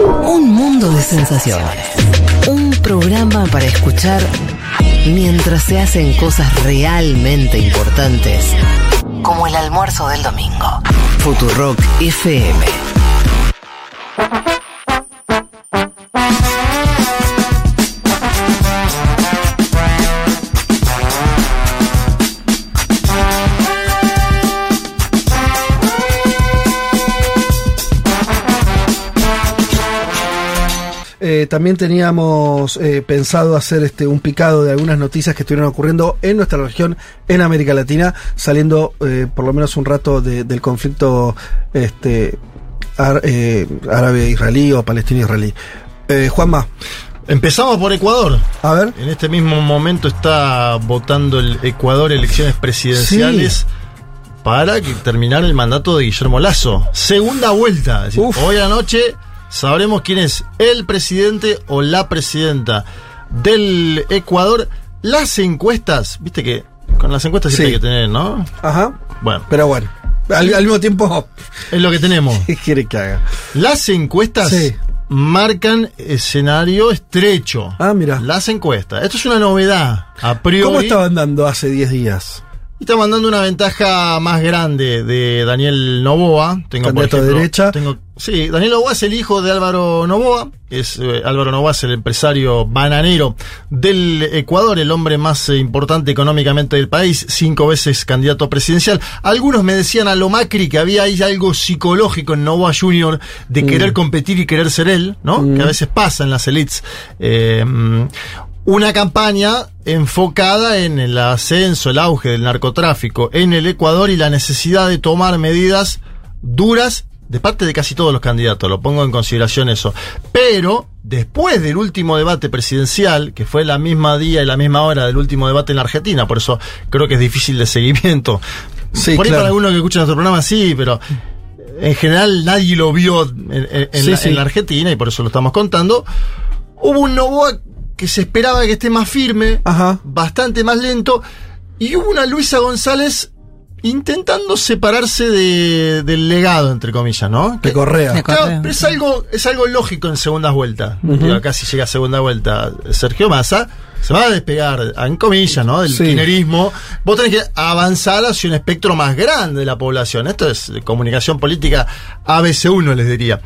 Un mundo de sensaciones. Un programa para escuchar mientras se hacen cosas realmente importantes, como el almuerzo del domingo. Futurock FM. Eh, también teníamos eh, pensado hacer este un picado de algunas noticias que estuvieron ocurriendo en nuestra región, en América Latina, saliendo eh, por lo menos un rato de- del conflicto este, árabe-israelí o palestino-israelí. Juanma, Empezamos por Ecuador. a ver. En este mismo momento está votando el Ecuador elecciones presidenciales para que terminar el mandato de Guillermo Lazo. Segunda vuelta. Es decir, Uf. hoy anoche sabremos quién es el presidente o la presidenta del Ecuador. Las encuestas, viste que con las encuestas siempre Sí. hay que tener, ¿no? Ajá. Bueno, Pero bueno, al, al mismo tiempo, es lo que tenemos. ¿qué quiere que haga? Las encuestas Sí. marcan escenario estrecho. Ah, mira. Las encuestas. Esto es una novedad. A priori. ¿Cómo estaba andando hace 10 días? Y está mandando una ventaja más grande de Daniel Novoa. Tengo, por de derecha. Tengo, sí, Daniel Novoa es el hijo de Álvaro Novoa. Es, eh, Álvaro Novoa es el empresario bananero del Ecuador, el hombre más eh, importante económicamente del país, cinco veces candidato presidencial. Algunos me decían a lo Macri que había ahí algo psicológico en Novoa Junior de querer competir y querer ser él, ¿no? Que a veces pasa en las elites. Eh, una campaña enfocada en el ascenso, el auge del narcotráfico en el Ecuador y la necesidad de tomar medidas duras de parte de casi todos los candidatos, lo pongo en consideración eso. Pero después del último debate presidencial, que fue la misma día y la misma hora del último debate en la Argentina, por eso creo que es difícil de seguimiento. Sí, por ahí claro. para algunos que escuchan nuestro programa sí, pero en general nadie lo vio en, en- Sí, la, sí. en la Argentina y por eso lo estamos contando. Hubo un Novoa que se esperaba que esté más firme, Ajá. bastante más lento, y hubo una Luisa González intentando separarse de- del legado, entre comillas, ¿no? De Que- Correa. De Claro, Correa. pero es algo, es algo lógico en segundas vueltas. Ujú. Digo, acá si llega a segunda vuelta Sergio Massa, se va a despegar, en comillas, ¿no? Del Sí. kirchnerismo. Vos tenés que avanzar hacia un espectro más grande de la población. Esto es comunicación política ABC1, les diría.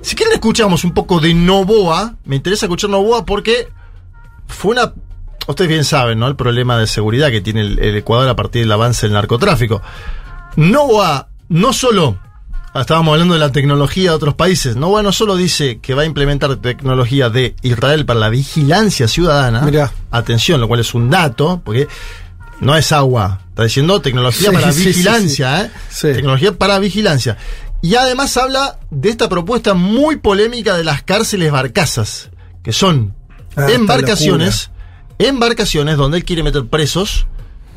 Si quieren escuchamos un poco de Novoa, me interesa escuchar Novoa porque fue una... Ustedes bien saben, ¿no? El problema de seguridad que tiene el, el Ecuador a partir del avance del narcotráfico. Novoa no solo... Estábamos hablando de la tecnología de otros países. Novoa no solo dice que va a implementar tecnología de Israel para la vigilancia ciudadana. Mirá. Atención, lo cual es un dato, porque no es agua. Está diciendo tecnología Sí, para sí, sí, vigilancia, ¿eh? Sí. Tecnología para vigilancia. Y además habla de esta propuesta muy polémica de las cárceles barcazas, que son Ah, embarcaciones, embarcaciones donde él quiere meter presos,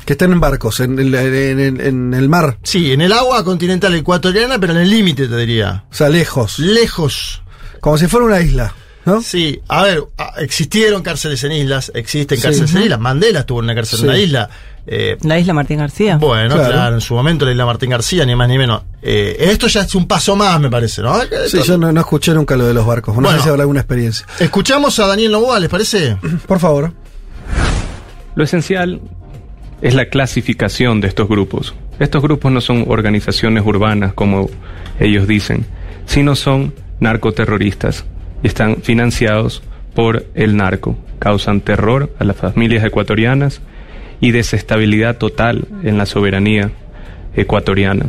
Que están en barcos, en, el- en- en- en el mar. sí, en el agua continental ecuatoriana, pero en el límite, te diría. O sea, lejos. Lejos. Como si fuera una isla, ¿no? Sí, a ver, existieron cárceles en islas, existen Sí. cárceles en islas. Mandela estuvo en una cárcel en una isla. Eh, La isla Martín García. Bueno, Claro. claro. en su momento la isla Martín García, ni más ni menos. Eh, esto ya es un paso más, me parece, ¿no? Sí, yo no, no escuché nunca lo de los barcos. No Bueno. sé si habrá alguna experiencia. Escuchamos a Daniel Novoa, ¿les parece? Por favor. Lo esencial es la clasificación de estos grupos. Estos grupos no son organizaciones urbanas como ellos dicen, sino son narcoterroristas y están financiados por el narco. Causan terror a las familias ecuatorianas y desestabilidad total en la soberanía ecuatoriana.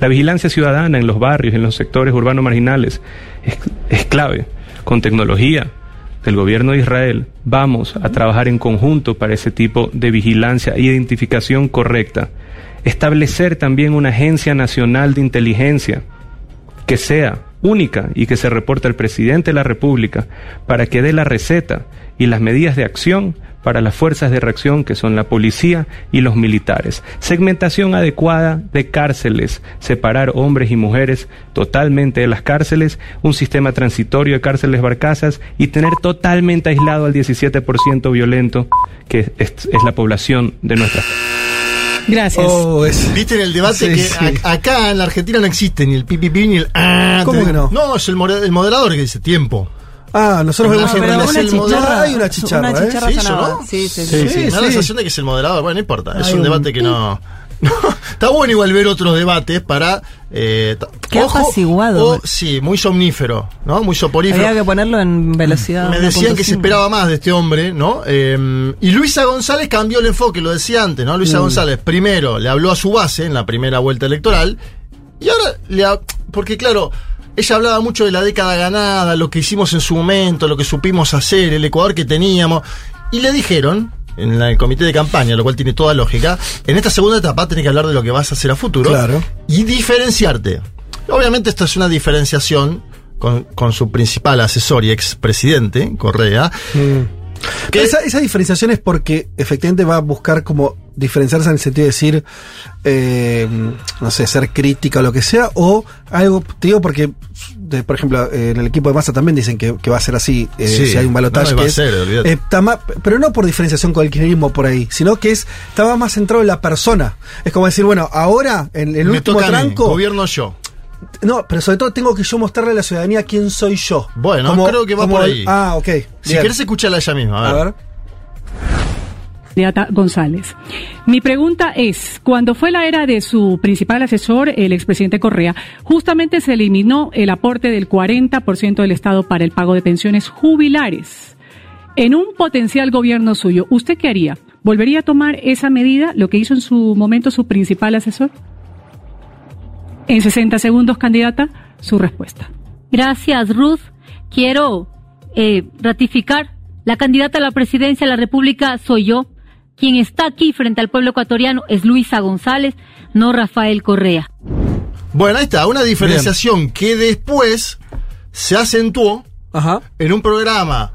La vigilancia ciudadana en los barrios, en los sectores urbanos marginales, es, es clave. Con tecnología del gobierno de Israel vamos a trabajar en conjunto para ese tipo de vigilancia e identificación correcta. Establecer también una agencia nacional de inteligencia que sea única y que se reporte al presidente de la República para que dé la receta y las medidas de acción para las fuerzas de reacción que son la policía y los militares. Segmentación adecuada de cárceles, separar hombres y mujeres totalmente de las cárceles, un sistema transitorio de cárceles barcazas y tener totalmente aislado al 17% violento que es, es la población de nuestra Gracias. Oh, es- Viste en el debate Sí, que sí. a- acá en la Argentina no existe ni el pipipi ni el ah. ¿Cómo te- que no? No, es el moderador que dice tiempo. Ah, nosotros No, vemos en pero el- una el- chicharra- Hay una chicharra, una ¿eh? chicharra ¿Se hizo, sonaba. no? Sí, sí, Sí, Sí, me da la sí. sensación de que es el moderador. Bueno, no importa. Es un un- debate que no. no. Está bueno igual ver otros debates para. Eh, Qué apaciguado. o- sí, muy somnífero, ¿no? Muy soporífero. Había que ponerlo en velocidad. Me decían que se 1.5. esperaba más de este hombre, ¿no? Eh, y Luisa González cambió el enfoque, lo decía antes, ¿no? Luisa González primero le habló a su base en la primera vuelta electoral y ahora le... ha- Porque claro, ella hablaba mucho de la década ganada, lo que hicimos en su momento, lo que supimos hacer, el Ecuador que teníamos. Y le dijeron, en la- el comité de campaña, lo cual tiene toda lógica, en esta segunda etapa tenés que hablar de lo que vas a hacer a futuro Claro. y diferenciarte. Obviamente esta es una diferenciación con, con su principal asesor y expresidente, Correa. Pero esa, esa diferenciación es porque efectivamente va a buscar como diferenciarse en el sentido de decir, eh, no sé, ser crítica o lo que sea, o algo, te digo porque, de- por ejemplo, en el equipo de masa también dicen que, que va a ser así, eh, Sí. si hay un balotaje. No, eh, pero no por diferenciación con el kirchnerismo por ahí, sino que es estaba más centrado en la persona. Es como decir, bueno, ahora, en el Me último mí, tranco, gobierno yo. no, pero sobre todo tengo que yo mostrarle a la ciudadanía quién soy yo. Bueno, creo que va como por el- ahí. ah, ok. Si bien. querés escucharla ella misma, a ver. A ver. González. Mi pregunta es, cuando fue la era de su principal asesor, el expresidente Correa, justamente se eliminó el aporte del 40% del Estado para el pago de pensiones jubilares. En un potencial gobierno suyo, ¿usted qué haría? ¿Volvería a tomar esa medida, lo que hizo en su momento su principal asesor? En 60 segundos, candidata, su respuesta. Gracias, Ruth. Quiero eh, ratificar. La candidata a la presidencia de la República soy yo. Quien está aquí frente al pueblo ecuatoriano es Luisa González, no Rafael Correa. Bueno, ahí está, una diferenciación que después se acentuó Ajá. en un programa.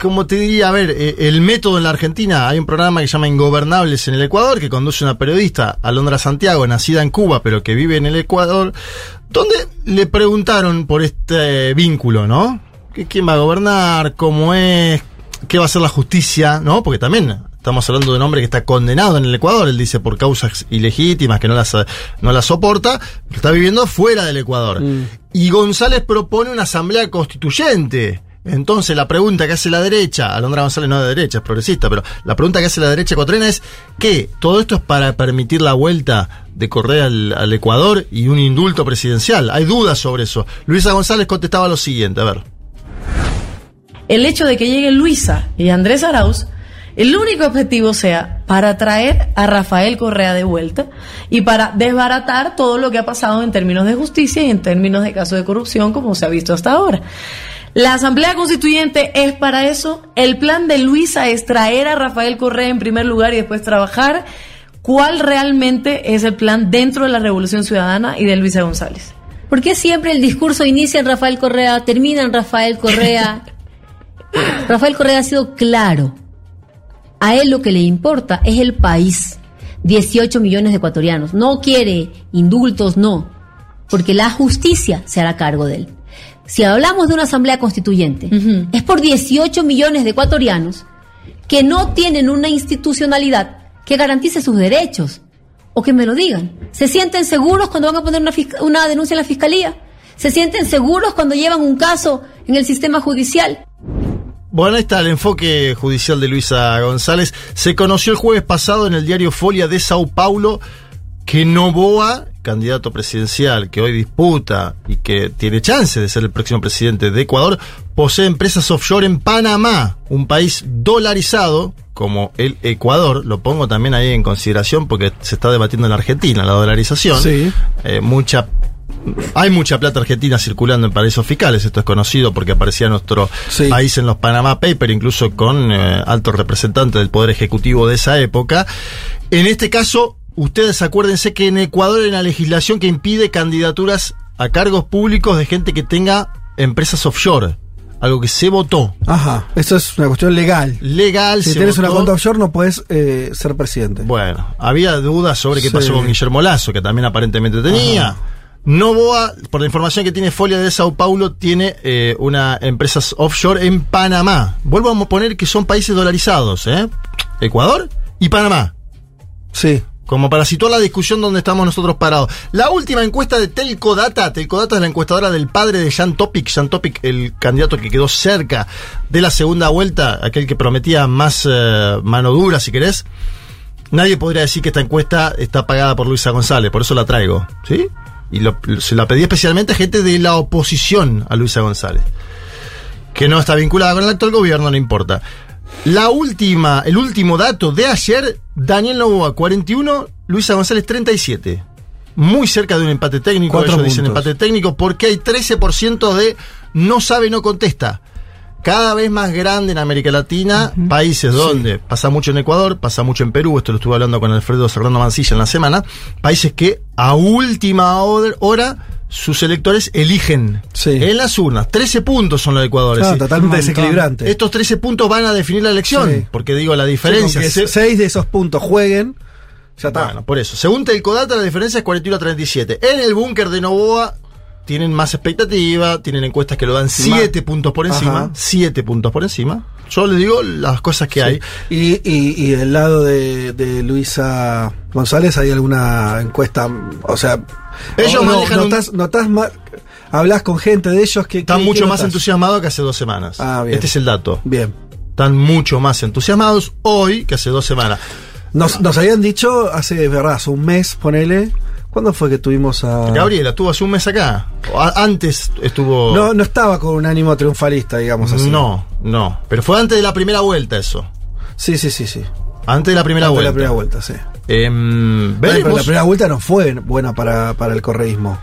Como te diría, a ver, eh, el método en la Argentina, hay un programa que se llama Ingobernables en el Ecuador, que conduce una periodista, Alondra Santiago, nacida en Cuba, pero que vive en el Ecuador, donde le preguntaron por este vínculo, ¿no? ¿Qué- ¿Quién va a gobernar? ¿Cómo es? ¿Qué va a hacer la justicia? ¿No? Porque también estamos hablando de un hombre que está condenado en el Ecuador, él dice por causas ilegítimas, que no las, no las soporta, pero está viviendo fuera del Ecuador. Y González propone una asamblea constituyente. Entonces la pregunta que hace la derecha, Alondra González no es de derecha, es progresista, pero la pregunta que hace la derecha ecuatoriana es que todo esto es para permitir la vuelta de Correa al, al Ecuador y un indulto presidencial. Hay dudas sobre eso. Luisa González contestaba lo siguiente, a ver. el hecho de que llegue Luisa y Andrés Arauz, el único objetivo sea para traer a Rafael Correa de vuelta y para desbaratar todo lo que ha pasado en términos de justicia y en términos de casos de corrupción como se ha visto hasta ahora. La Asamblea Constituyente es para eso. El plan de Luisa es traer a Rafael Correa en primer lugar y después trabajar. ¿Cuál realmente es el plan dentro de la Revolución Ciudadana y de Luisa González? ¿Por qué siempre el discurso inicia en Rafael Correa, termina en Rafael Correa? Rafael Correa ha sido claro. A él lo que le importa es el país. 18 millones de ecuatorianos. No quiere indultos, no. Porque la justicia se hará cargo de él. Si hablamos de una asamblea constituyente, es por 18 millones de ecuatorianos que no tienen una institucionalidad que garantice sus derechos. O que me lo digan. ¿Se sienten seguros cuando van a poner una, una denuncia en la fiscalía? ¿Se sienten seguros cuando llevan un caso en el sistema judicial? Bueno, ahí está el enfoque judicial de Luisa González. Se conoció el jueves pasado en el diario Folia de Sao Paulo que Novoa, candidato presidencial que hoy disputa y que tiene chance de ser el próximo presidente de Ecuador, posee empresas offshore en Panamá, un país dolarizado como el Ecuador. Lo pongo también ahí en consideración porque se está debatiendo en la Argentina la dolarización. Sí. Eh, mucha hay mucha plata argentina circulando en paraísos fiscales, esto es conocido porque aparecía nuestro Sí. país en los Panama Papers, incluso con eh, altos representantes del Poder Ejecutivo de esa época. En este caso, ustedes acuérdense que en Ecuador hay una legislación que impide candidaturas a cargos públicos de gente que tenga empresas offshore, algo que se votó. Ajá. Esto es una cuestión legal. Legal, Si se tienes una cuenta offshore no puedes eh, ser presidente. Bueno, había dudas sobre qué Sí. pasó con Guillermo Lazo, que también aparentemente tenía. Novoa, por la información que tiene Folia de Sao Paulo, tiene eh, una empresa offshore en Panamá. Vuelvo a poner que son países dolarizados, ¿eh? Ecuador y Panamá. Sí. como para situar la discusión donde estamos nosotros parados. La última encuesta de Telco Data, Telco Data es la encuestadora del padre de Jan Topic, Jan Topic, el candidato que quedó cerca de la segunda vuelta, aquel que prometía más eh, mano dura, si querés. Nadie podría decir que esta encuesta está pagada por Luisa González, por eso la traigo, ¿sí? Y lo- se la pedí especialmente a gente de la oposición a Luisa González, que no está vinculada con el actual gobierno, no importa. La última, el último dato de ayer, Daniel Novoa 41, Luisa González 37. Muy cerca de un empate técnico, Cuatro ellos dicen puntos. empate técnico, porque hay 13% de no sabe, no contesta. Cada vez más grande en América Latina, países donde pasa mucho en Ecuador, pasa mucho en Perú, esto lo estuve hablando con Alfredo Serrano Mancilla en la semana, países que a última hora, sus electores eligen Sí. en las urnas. 13 puntos son los de Ecuador. Ah, totalmente desequilibrante. estos 13 puntos van a definir la elección, Sí. porque digo, la diferencia... que se- seis de esos puntos jueguen, ya está. bueno, por eso. Según Telcodata, la diferencia es 41 a 37. En el búnker de Novoa tienen más expectativa, tienen encuestas que lo dan 7 puntos por encima. Ajá. 7 puntos por encima. Yo les digo las cosas que hay. Y, y, y del lado de, de Luisa González, ¿hay alguna encuesta? O sea, Ellos no, un- notás, notás más, hablas con gente de ellos que Están mucho más entusiasmados que hace dos semanas. Ah, bien. Este es el dato. Bien. Están mucho más entusiasmados hoy que hace dos semanas. Nos, nos habían dicho hace, verdad, hace un mes, ponele. ¿Cuándo fue que tuvimos a.? Gabriela, estuvo hace un mes acá. Antes estuvo. No, no estaba con un ánimo triunfalista, digamos así. no, no. Pero fue antes de la primera vuelta eso. Sí, sí, sí, sí. Antes de la primera Antes de vuelta. la primera vuelta, sí. Bueno, pero la primera vuelta no fue buena para, para el correísmo.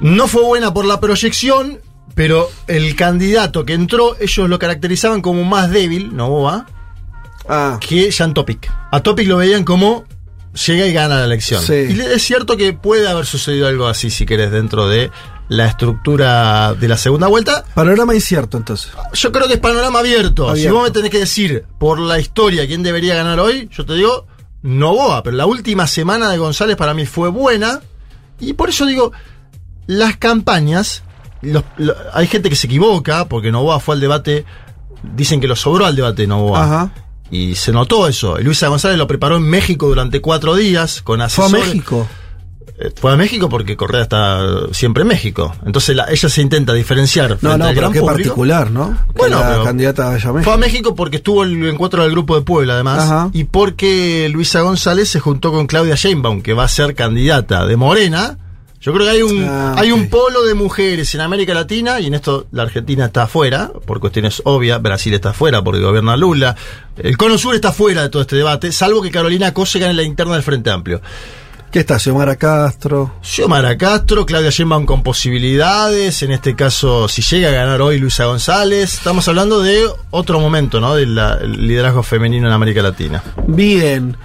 No fue buena por la proyección, pero el candidato que entró, ellos lo caracterizaban como más débil, Novoa, Ah, que Jan Topic. A Topic lo veían como llega y gana la elección. Sí. Y es cierto que puede haber sucedido algo así, si querés, dentro de la estructura de la segunda vuelta. panorama incierto entonces. Yo creo que es panorama abierto. Si vos me tenés que decir por la historia quién debería ganar hoy, yo te digo Novoa. Pero la última semana de González para mí fue buena. Y por eso digo, las campañas, los- lo- hay gente que se equivoca, porque Novoa fue al debate, dicen que lo sobró al debate Novoa. Ajá. Y se notó eso. Luisa González lo preparó en México durante cuatro días con Fue a asesores. México. Eh, Fue a México porque Correa está siempre en México. Entonces la- ella se intenta diferenciar. No, no, al pero gran qué público. particular, ¿no? Bueno, la candidata a México. Fue a México porque estuvo el encuentro del grupo de Puebla, además, Ajá. y porque Luisa González se juntó con Claudia Sheinbaum, que va a ser candidata de Morena. Yo creo que hay un Ah, hay un polo de mujeres en América Latina y en esto la Argentina está afuera por cuestiones obvias, Brasil está afuera porque gobierna Lula, el Cono Sur está fuera de todo este debate, salvo que Carolina Cose gane la interna del Frente Amplio. ¿Qué está? Xiomara Castro. Xiomara Castro, Claudia Sheinbaum con posibilidades, en este caso si llega a ganar hoy Luisa González, estamos hablando de otro momento, ¿no? Del liderazgo femenino en América Latina. Bien.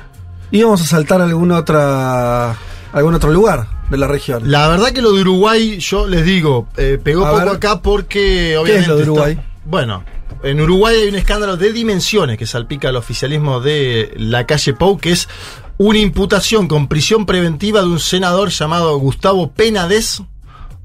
¿Íbamos a saltar a algún otra, algún otro lugar de la región? La verdad que lo de Uruguay, yo les digo, eh, pegó A poco ver. acá porque obviamente... es lo de está- Uruguay? bueno, en Uruguay hay un escándalo de dimensiones que salpica al oficialismo de la calle Pou, que es una imputación con prisión preventiva de un senador llamado Gustavo Penades,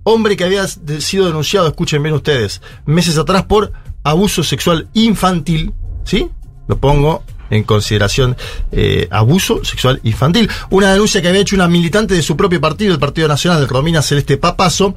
hombre que había sido denunciado, escuchen bien ustedes, meses atrás por abuso sexual infantil, ¿sí? Lo pongo en consideración eh, abuso sexual infantil. Una denuncia que había hecho una militante de su propio partido, el Partido Nacional, Romina Celeste Papazo,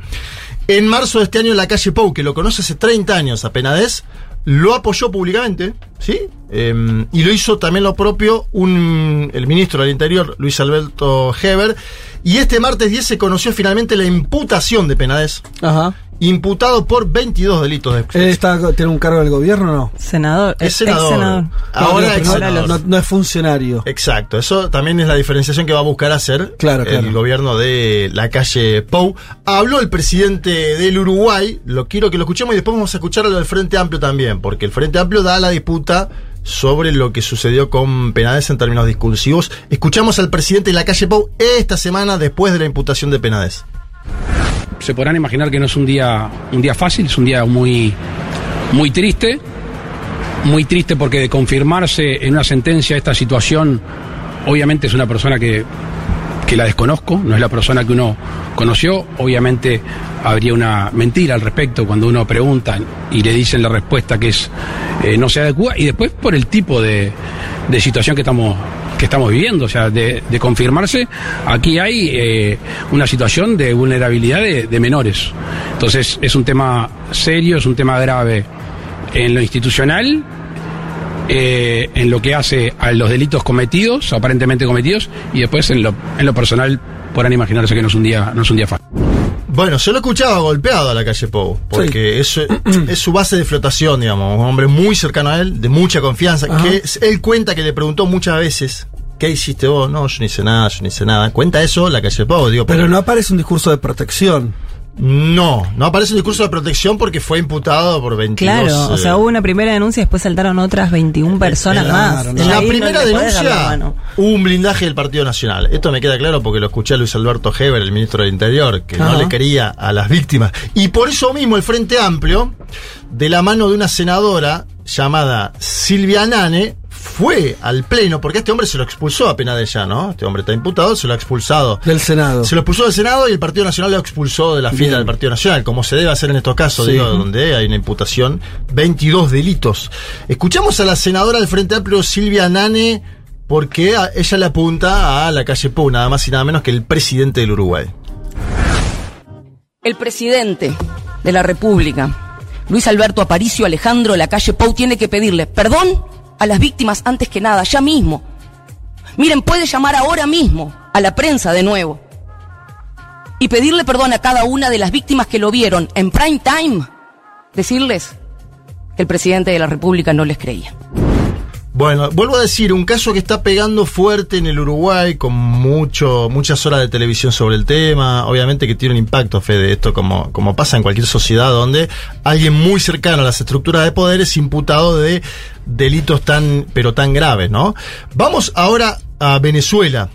en marzo de este año en la calle Pou, que lo conoce hace 30 años a Penades, lo apoyó públicamente, ¿sí? Eh, y lo hizo también lo propio un, el ministro del Interior, Luis Alberto Heber. Y este martes 10 se conoció finalmente la imputación de Penades, Ajá. Imputado por 22 delitos de ¿Él está, tiene un cargo del gobierno o no? Senador. Es senador. Ahora no, ex no, senador. no- no es funcionario. Exacto, eso también es la diferenciación que va a buscar hacer Claro, el claro. gobierno de la calle Pou. Habló el presidente del Uruguay, lo quiero que lo escuchemos y después vamos a escuchar lo del Frente Amplio también, porque el Frente Amplio da la disputa sobre lo que sucedió con Penades en términos discursivos. Escuchamos al presidente de la calle Pou esta semana después de la imputación de Penades. Se podrán imaginar que no es un día un día fácil, es un día muy muy triste, muy triste porque de confirmarse en una sentencia esta situación, obviamente es una persona que que la desconozco, no es la persona que uno conoció, obviamente habría una mentira al respecto cuando uno pregunta y le dicen la respuesta que es eh, no se adecua. Y después por el tipo de, de situación que estamos que estamos viviendo. O sea, de, de confirmarse, aquí hay eh, una situación de vulnerabilidad de, de menores. Entonces, es un tema serio, es un tema grave en lo institucional, eh, en lo que hace a los delitos cometidos, aparentemente cometidos, y después en lo, en lo personal podrán imaginarse que no es un día, no es un día fácil. Bueno, se lo escuchaba golpeado a la calle Pou, porque es, es su base de flotación, digamos, un hombre muy cercano a él, de mucha confianza, Ajá. que él cuenta que le preguntó muchas veces, ¿qué hiciste vos? No, yo no hice nada, yo no hice nada. Cuenta eso la calle Pou, digo, Pero no aparece un discurso de protección. No, no aparece un discurso de protección porque fue imputado por 22... Claro, o sea, eh, hubo una primera denuncia y después saltaron otras 21 personas claro, más. no. En la primera denuncia hubo un blindaje del Partido Nacional. Esto me queda claro porque lo escuché a Luis Alberto Heber, el ministro del Interior, que Ajá. no le quería a las víctimas. Y por eso mismo el Frente Amplio, de la mano de una senadora llamada Silvia Nane, fue al Pleno, porque a este hombre se lo expulsó apenas de ya, ¿no? Este hombre está imputado, se lo ha expulsado. Del Senado. Se lo expulsó del Senado y el Partido Nacional lo expulsó de la fila Bien. del Partido Nacional, como se debe hacer en estos casos, Sí. digo, donde hay una imputación, 22 delitos. Escuchamos a la senadora del Frente Amplio, Silvia Nane, porque a- ella le apunta a la calle Pou, nada más y nada menos que el presidente del Uruguay. El presidente de la República, Luis Alberto Aparicio Alejandro Lacalle Pou, tiene que pedirle perdón a las víctimas antes que nada, ya mismo. Miren, puede llamar ahora mismo a la prensa de nuevo y pedirle perdón a cada una de las víctimas que lo vieron en prime time. Decirles que el presidente de la República no les creía. Bueno, vuelvo a decir, un caso que está pegando fuerte en el Uruguay, con mucho, muchas horas de televisión sobre el tema, obviamente que tiene un impacto, Fede, esto como, como pasa en cualquier sociedad donde alguien muy cercano a las estructuras de poder es imputado de delitos tan, pero tan graves, ¿no? Vamos ahora a Venezuela.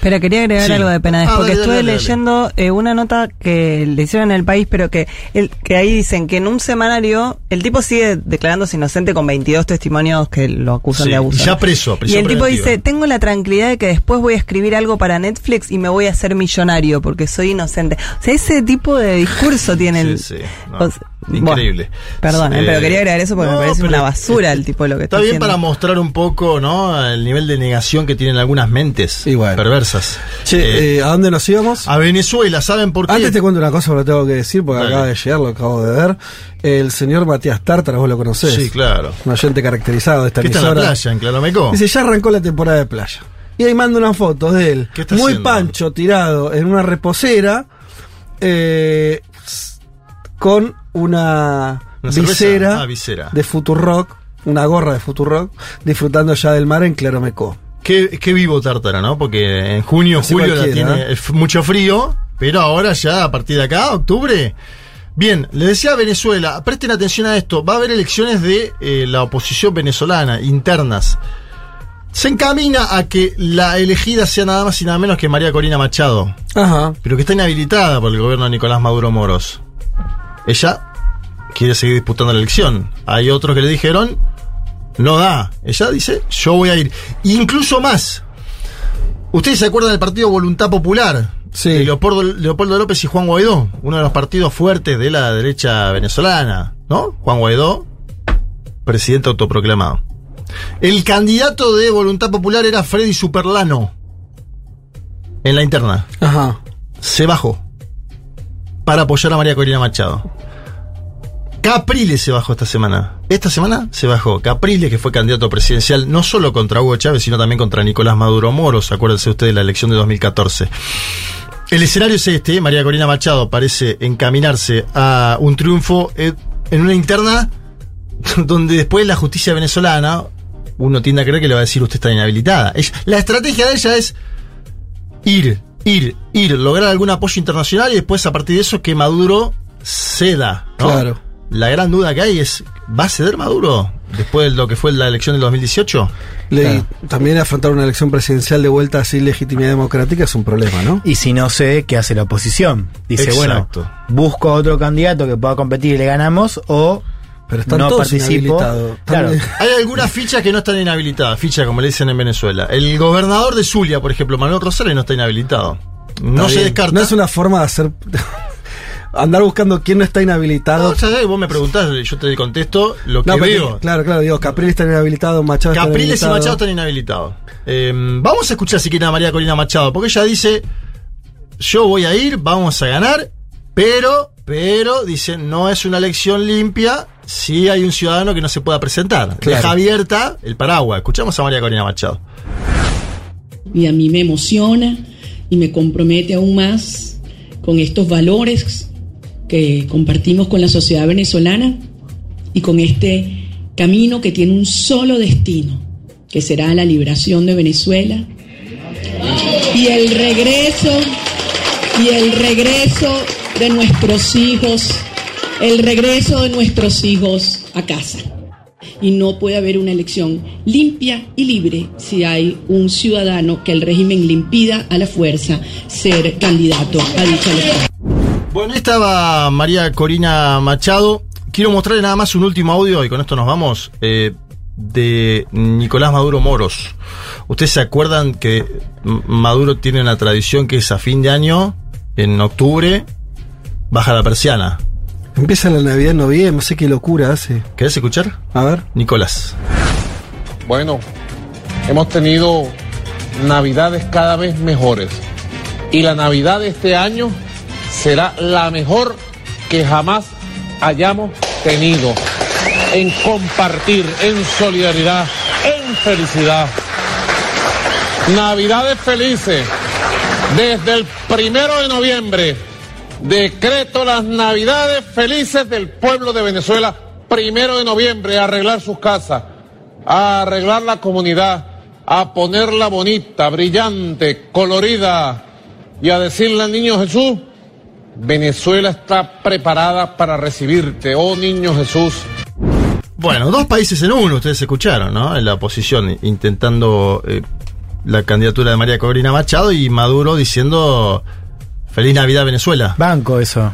Pero quería agregar Sí. algo de Penades, Ah, porque dale, estuve dale, dale. leyendo eh, una nota que le hicieron en el país, pero que, el, que ahí dicen que en un semanario el tipo sigue declarándose inocente con 22 testimonios que lo acusan Sí, de abuso. y ya preso, Y prisión el tipo dice, tengo la tranquilidad de que después voy a escribir algo para Netflix y me voy a hacer millonario porque soy inocente. O sea, ese tipo de discurso tiene el... Sí, sí, no, o sea, increíble. bueno, perdón, eh, pero quería agregar eso porque no, me parece pero una basura el tipo de lo que Está está bien haciendo. para mostrar un poco, ¿no? El nivel de negación que tienen algunas mentes Igual. perversas. Che, Eh, eh, ¿a dónde nos íbamos? a Venezuela, ¿saben por qué? Antes te cuento una cosa que lo tengo que decir porque Dale. acaba de llegar, lo acabo de ver. El señor Matías Tártara, vos lo conocés. Sí, claro. Un oyente caracterizado de esta ¿Qué está en la playa, en Claromecó? Dice, ya arrancó la temporada de playa. Y ahí manda unas fotos de él, ¿Qué está muy haciendo? pancho, tirado en una reposera, eh, con una, visera, Ah, visera. de Futurock, una gorra de Futurock, disfrutando ya del mar en Claromecó. Qué, qué vivo Tártara, ¿no? Porque en junio, Así julio la tiene ¿eh? mucho frío, pero ahora ya a partir de acá, octubre. Bien, le decía a Venezuela, presten atención a esto, va a haber elecciones de eh, la oposición venezolana, internas. Se encamina a que la elegida sea nada más y nada menos que María Corina Machado, Ajá. pero que está inhabilitada por el gobierno de Nicolás Maduro Moros. Ella quiere seguir disputando la elección. Hay otros que le dijeron, no da. Ella dice, yo voy a ir. Incluso más. ¿Ustedes se acuerdan del partido Voluntad Popular? Sí. De Leopoldo, Leopoldo López y Juan Guaidó, uno de los partidos fuertes de la derecha venezolana, ¿no? Juan Guaidó, presidente autoproclamado. El candidato de Voluntad Popular era Freddy Superlano. En la interna. Ajá. Se bajó. Para apoyar a María Corina Machado. Capriles se bajó esta semana. Esta semana se bajó. Capriles, que fue candidato presidencial no solo contra Hugo Chávez, sino también contra Nicolás Maduro Moros. Acuérdense ustedes de la elección de 2014. El escenario es este. María Corina Machado parece encaminarse a un triunfo en una interna donde después la justicia venezolana, uno tiende a creer que le va a decir usted está inhabilitada. La estrategia de ella es ir, ir, ir, lograr algún apoyo internacional y después a partir de eso que Maduro ceda. ¿no? Claro. La gran duda que hay es, ¿va a ceder Maduro después de lo que fue la elección del 2018? Le- Claro. También afrontar una elección presidencial de vuelta sin legitimidad democrática es un problema, ¿no? Y si no sé, ¿qué hace la oposición? Dice, Exacto. bueno, busco a otro candidato que pueda competir y le ganamos o Pero están no todos participo. Claro. Hay algunas fichas que no están inhabilitadas, fichas como le dicen en Venezuela. El gobernador de Zulia, por ejemplo, Manuel Rosales, no está inhabilitado. No Está se bien. descarta. No es una forma de hacer. andar buscando quién no está inhabilitado. No, ¿sabes? Vos me preguntás, yo te contesto lo que No, pero veo. claro, claro, digo, Capriles está inhabilitado, Machado está Capriles y inhabilitado. Machado están inhabilitados. Eh, vamos a escuchar si quieren a María Corina Machado, porque ella dice, yo voy a ir, vamos a ganar, pero, pero, dice, no es una elección limpia si hay un ciudadano que no se pueda presentar. Claro. Deja abierta el paraguas. Escuchamos a María Corina Machado. y a mí me emociona y me compromete aún más con estos valores que compartimos con la sociedad venezolana y con este camino que tiene un solo destino, que será la liberación de Venezuela y el regreso y el regreso de nuestros hijos, el regreso de nuestros hijos a casa y no puede haber una elección limpia y libre si hay un ciudadano que el régimen le impida a la fuerza ser candidato a dicha elección. Bueno, estaba María Corina Machado. Quiero mostrarle nada más un último audio y con esto nos vamos. eh, de Nicolás Maduro Moros. ¿Ustedes se acuerdan que Maduro tiene una tradición que es a fin de año, en octubre, baja la persiana? Empieza la Navidad en noviembre, no sé qué locura hace. ¿Querés escuchar? A ver. Nicolás. Bueno, hemos tenido navidades cada vez mejores. Y la Navidad de este año será la mejor que jamás hayamos tenido. En compartir, en solidaridad, en felicidad. Navidades felices. Desde el primero de noviembre decreto las Navidades felices del pueblo de Venezuela. Primero de noviembre, a arreglar sus casas, a arreglar la comunidad, a ponerla bonita, brillante, colorida y a decirle al niño Jesús, Venezuela está preparada para recibirte, oh niño Jesús. Bueno, dos países en uno, ustedes escucharon, ¿no? En la oposición, intentando eh, la candidatura de María Corina Machado y Maduro diciendo Feliz Navidad Venezuela. Banco eso.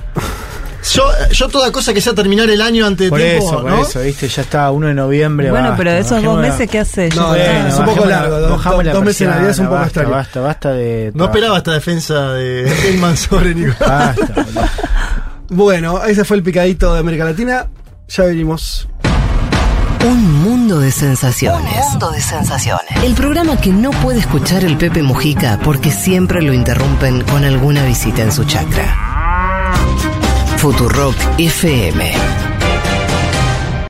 Yo, yo toda cosa que sea terminar el año antes de Por tiempo, eso, por eso, viste, ya está 1 de noviembre. Bueno, basta, pero de esos dos meses, ¿qué hace? No, es un poco largo, dos- dos meses de Navidad es un poco extraño. Basta, basta, de. No esperaba esta defensa de Hellman sobre Nicolás. Basta, boludo. Bueno, ese fue el picadito de América Latina. Ya venimos. Un mundo de sensaciones. Un mundo de sensaciones. El programa que no puede escuchar el Pepe Mujica porque siempre lo interrumpen con alguna visita en su chakra. Futurock FM.